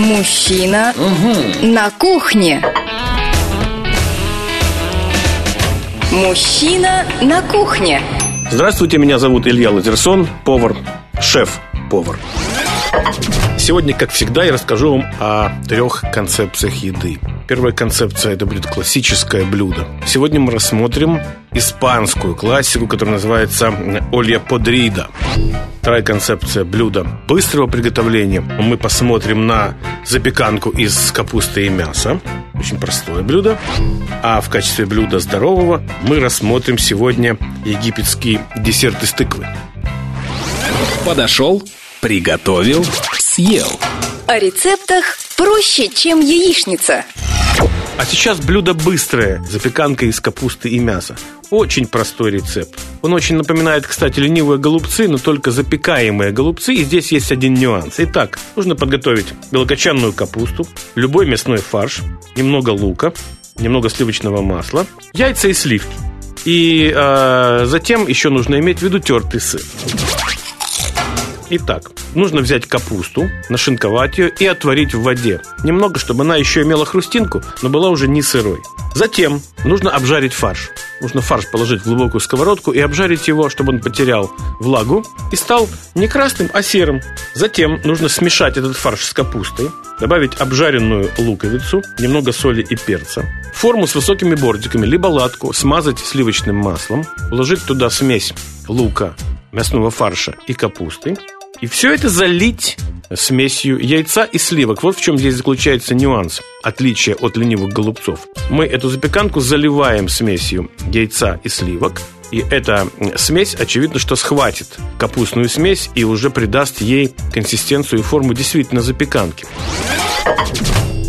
Мужчина на кухне. Мужчина на кухне. Здравствуйте, меня зовут Илья Лазерсон, повар, шеф-повар. Сегодня, как всегда, я расскажу вам о трех концепциях еды. Первая концепция – это будет классическое блюдо. Сегодня мы рассмотрим испанскую классику, которая называется «Олья подрида». Вторая концепция блюда быстрого приготовления. Мы посмотрим на запеканку из капусты и мяса. Очень простое блюдо. А в качестве блюда здорового мы рассмотрим сегодня египетский десерт из тыквы. Подошел, приготовил, съел. О рецептах проще, чем яичница. А сейчас блюдо быстрое, запеканка из капусты и мяса. Очень простой рецепт. Он очень напоминает, кстати, ленивые голубцы, но только запекаемые голубцы. И здесь есть один нюанс. Итак, нужно подготовить белокочанную капусту, любой мясной фарш, немного лука, немного сливочного масла, яйца и сливки. И э, затем еще нужно иметь в виду тертый сыр. Итак, нужно взять капусту, нашинковать ее и отварить в воде. Немного, чтобы она еще имела хрустинку, но была уже не сырой. Затем нужно обжарить фарш. Нужно фарш положить в глубокую сковородку и обжарить его, чтобы он потерял влагу и стал не красным, а серым. Затем нужно смешать этот фарш с капустой, добавить обжаренную луковицу, немного соли и перца, форму с высокими бортиками, либо латку, смазать сливочным маслом, вложить туда смесь лука, мясного фарша и капусты, и все это залить смесью яйца и сливок. Вот в чем здесь заключается нюанс, отличие от ленивых голубцов. Мы эту запеканку заливаем смесью яйца и сливок, и эта смесь, очевидно, что схватит капустную смесь и уже придаст ей консистенцию и форму действительно запеканки.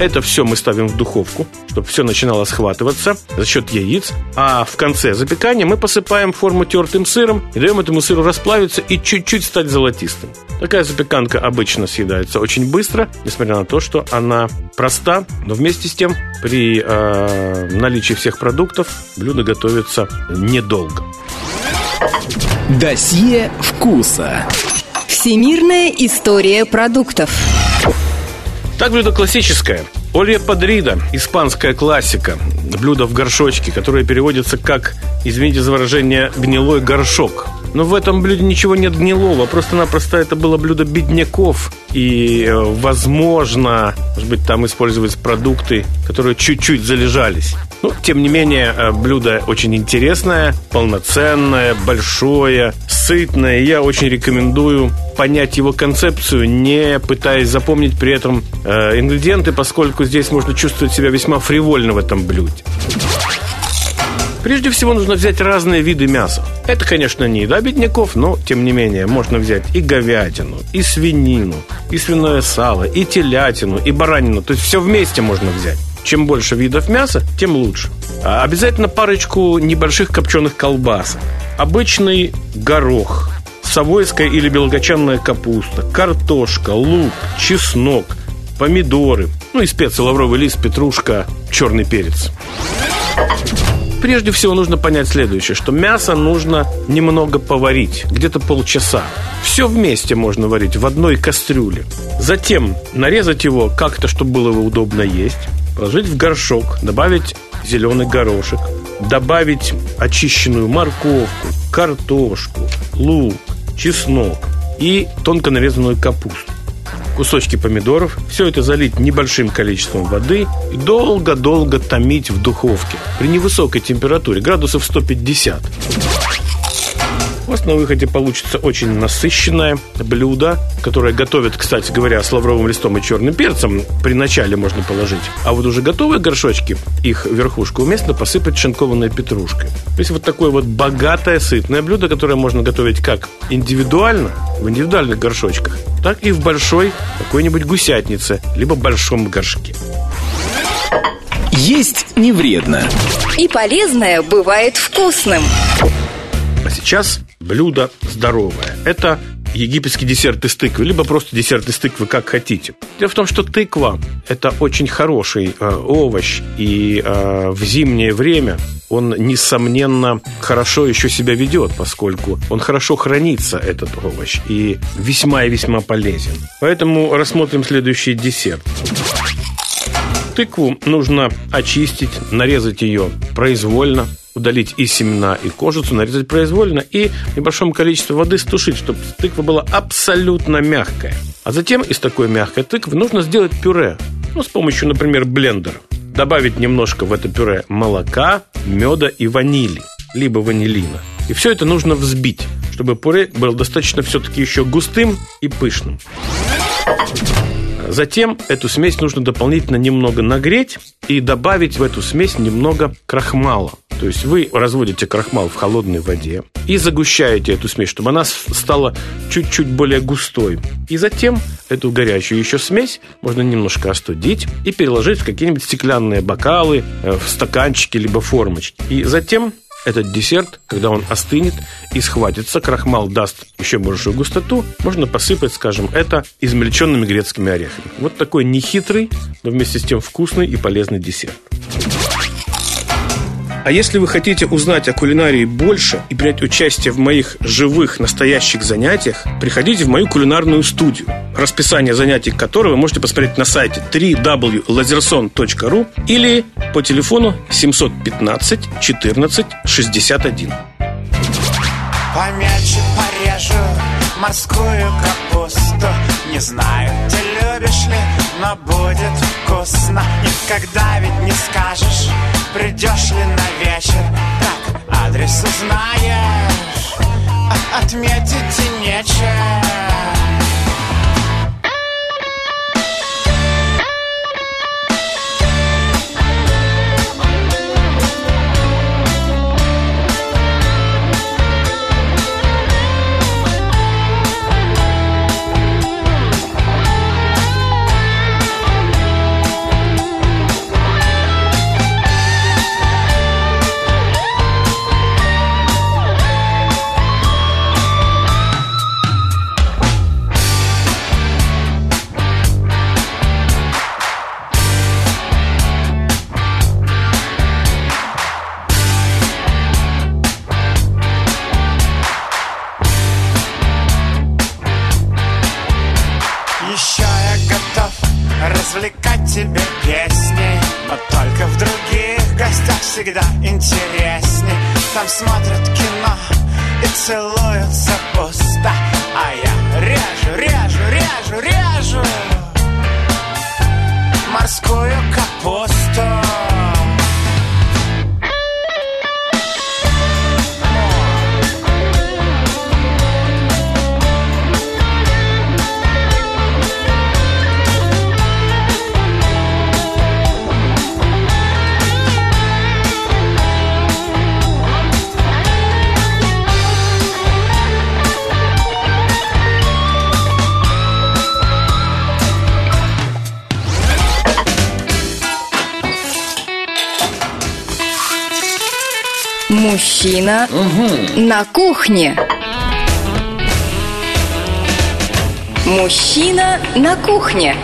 Это все мы ставим в духовку, чтобы все начинало схватываться за счет яиц. А в конце запекания мы посыпаем форму тертым сыром и даем этому сыру расплавиться и чуть-чуть стать золотистым. Такая запеканка обычно съедается очень быстро, несмотря на то, что она проста, но вместе с тем при э, наличии всех продуктов блюдо готовится недолго. Досье вкуса. Всемирная история продуктов. Так блюдо классическое. Олья подрида, испанская классика. Блюдо в горшочке, которое переводится как, извините за выражение, гнилой горшок. Но в этом блюде ничего нет гнилого, просто-напросто это было блюдо бедняков. И, э, возможно, может быть, там использовались продукты, которые чуть-чуть залежались. Но, тем не менее, э, блюдо очень интересное, полноценное, большое, сытное. Я очень рекомендую понять его концепцию, не пытаясь запомнить при этом э, ингредиенты, поскольку здесь можно чувствовать себя весьма фривольно в этом блюде. Прежде всего нужно взять разные виды мяса. Это, конечно, не еда бедняков, но, тем не менее, можно взять и говядину, и свинину, и свиное сало, и телятину, и баранину. То есть все вместе можно взять. Чем больше видов мяса, тем лучше. А обязательно парочку небольших копченых колбасок. Обычный горох, совойская или белокочанная капуста, картошка, лук, чеснок, помидоры, ну и специи лавровый лист, петрушка, черный перец. Прежде всего нужно понять следующее, что мясо нужно немного поварить, где-то полчаса. Все вместе можно варить в одной кастрюле. Затем нарезать его как-то, чтобы было его удобно есть. Положить в горшок, добавить зеленый горошек, добавить очищенную морковку, картошку, лук, чеснок и тонко нарезанную капусту. Кусочки помидоров, все это залить небольшим количеством воды и долго-долго томить в духовке. При невысокой температуре, градусов 150. У вас на выходе получится очень насыщенное блюдо, которое готовят, кстати говоря, с лавровым листом и черным перцем. При начале можно положить. А вот уже готовые горшочки, их верхушку уместно посыпать шинкованной петрушкой. То есть вот такое вот богатое, сытное блюдо, которое можно готовить как индивидуально, в индивидуальных горшочках, так и в большой какой-нибудь гусятнице, либо большом горшке. Есть не вредно. И полезное бывает вкусным. А сейчас блюдо здоровое. Это египетский десерт из тыквы, либо просто десерт из тыквы, как хотите. Дело в том, что тыква – это очень хороший э, овощ, и э, в зимнее время он, несомненно, хорошо еще себя ведет, поскольку он хорошо хранится, этот овощ, и весьма и весьма полезен. Поэтому рассмотрим следующий десерт. Тыкву нужно очистить, нарезать ее произвольно, удалить и семена, и кожицу, нарезать произвольно и в небольшом количестве воды стушить, чтобы тыква была абсолютно мягкая. А затем из такой мягкой тыквы нужно сделать пюре, ну, с помощью, например, блендера. Добавить немножко в это пюре молока, меда и ванили, либо ванилина. И все это нужно взбить, чтобы пюре было достаточно все-таки еще густым и пышным. Затем эту смесь нужно дополнительно немного нагреть и добавить в эту смесь немного крахмала. То есть вы разводите крахмал в холодной воде и загущаете эту смесь, чтобы она стала чуть-чуть более густой. И затем эту горячую еще смесь можно немножко остудить и переложить в какие-нибудь стеклянные бокалы, э, в стаканчики либо формочки. И затем этот десерт, когда он остынет и схватится, крахмал даст еще большую густоту, можно посыпать, скажем, это измельченными грецкими орехами. Вот такой нехитрый, но вместе с тем вкусный и полезный десерт. А если вы хотите узнать о кулинарии больше и принять участие в моих живых, настоящих занятиях, приходите в мою кулинарную студию, расписание занятий которой вы можете посмотреть на сайте www.lazerson.ru или по телефону 715 14 61. Помельче порежу морскую капусту Не знаю, ты любишь ли, но будет вкусно. Никогда ведь не скажешь, придешь ли на вечер. Так адрес узнаешь, отметить всегда интересней. Там смотрят кино и целуются пусто А я режу, режу, режу, режу Морскую капусту Мужчина угу. на кухне. Мужчина на кухне.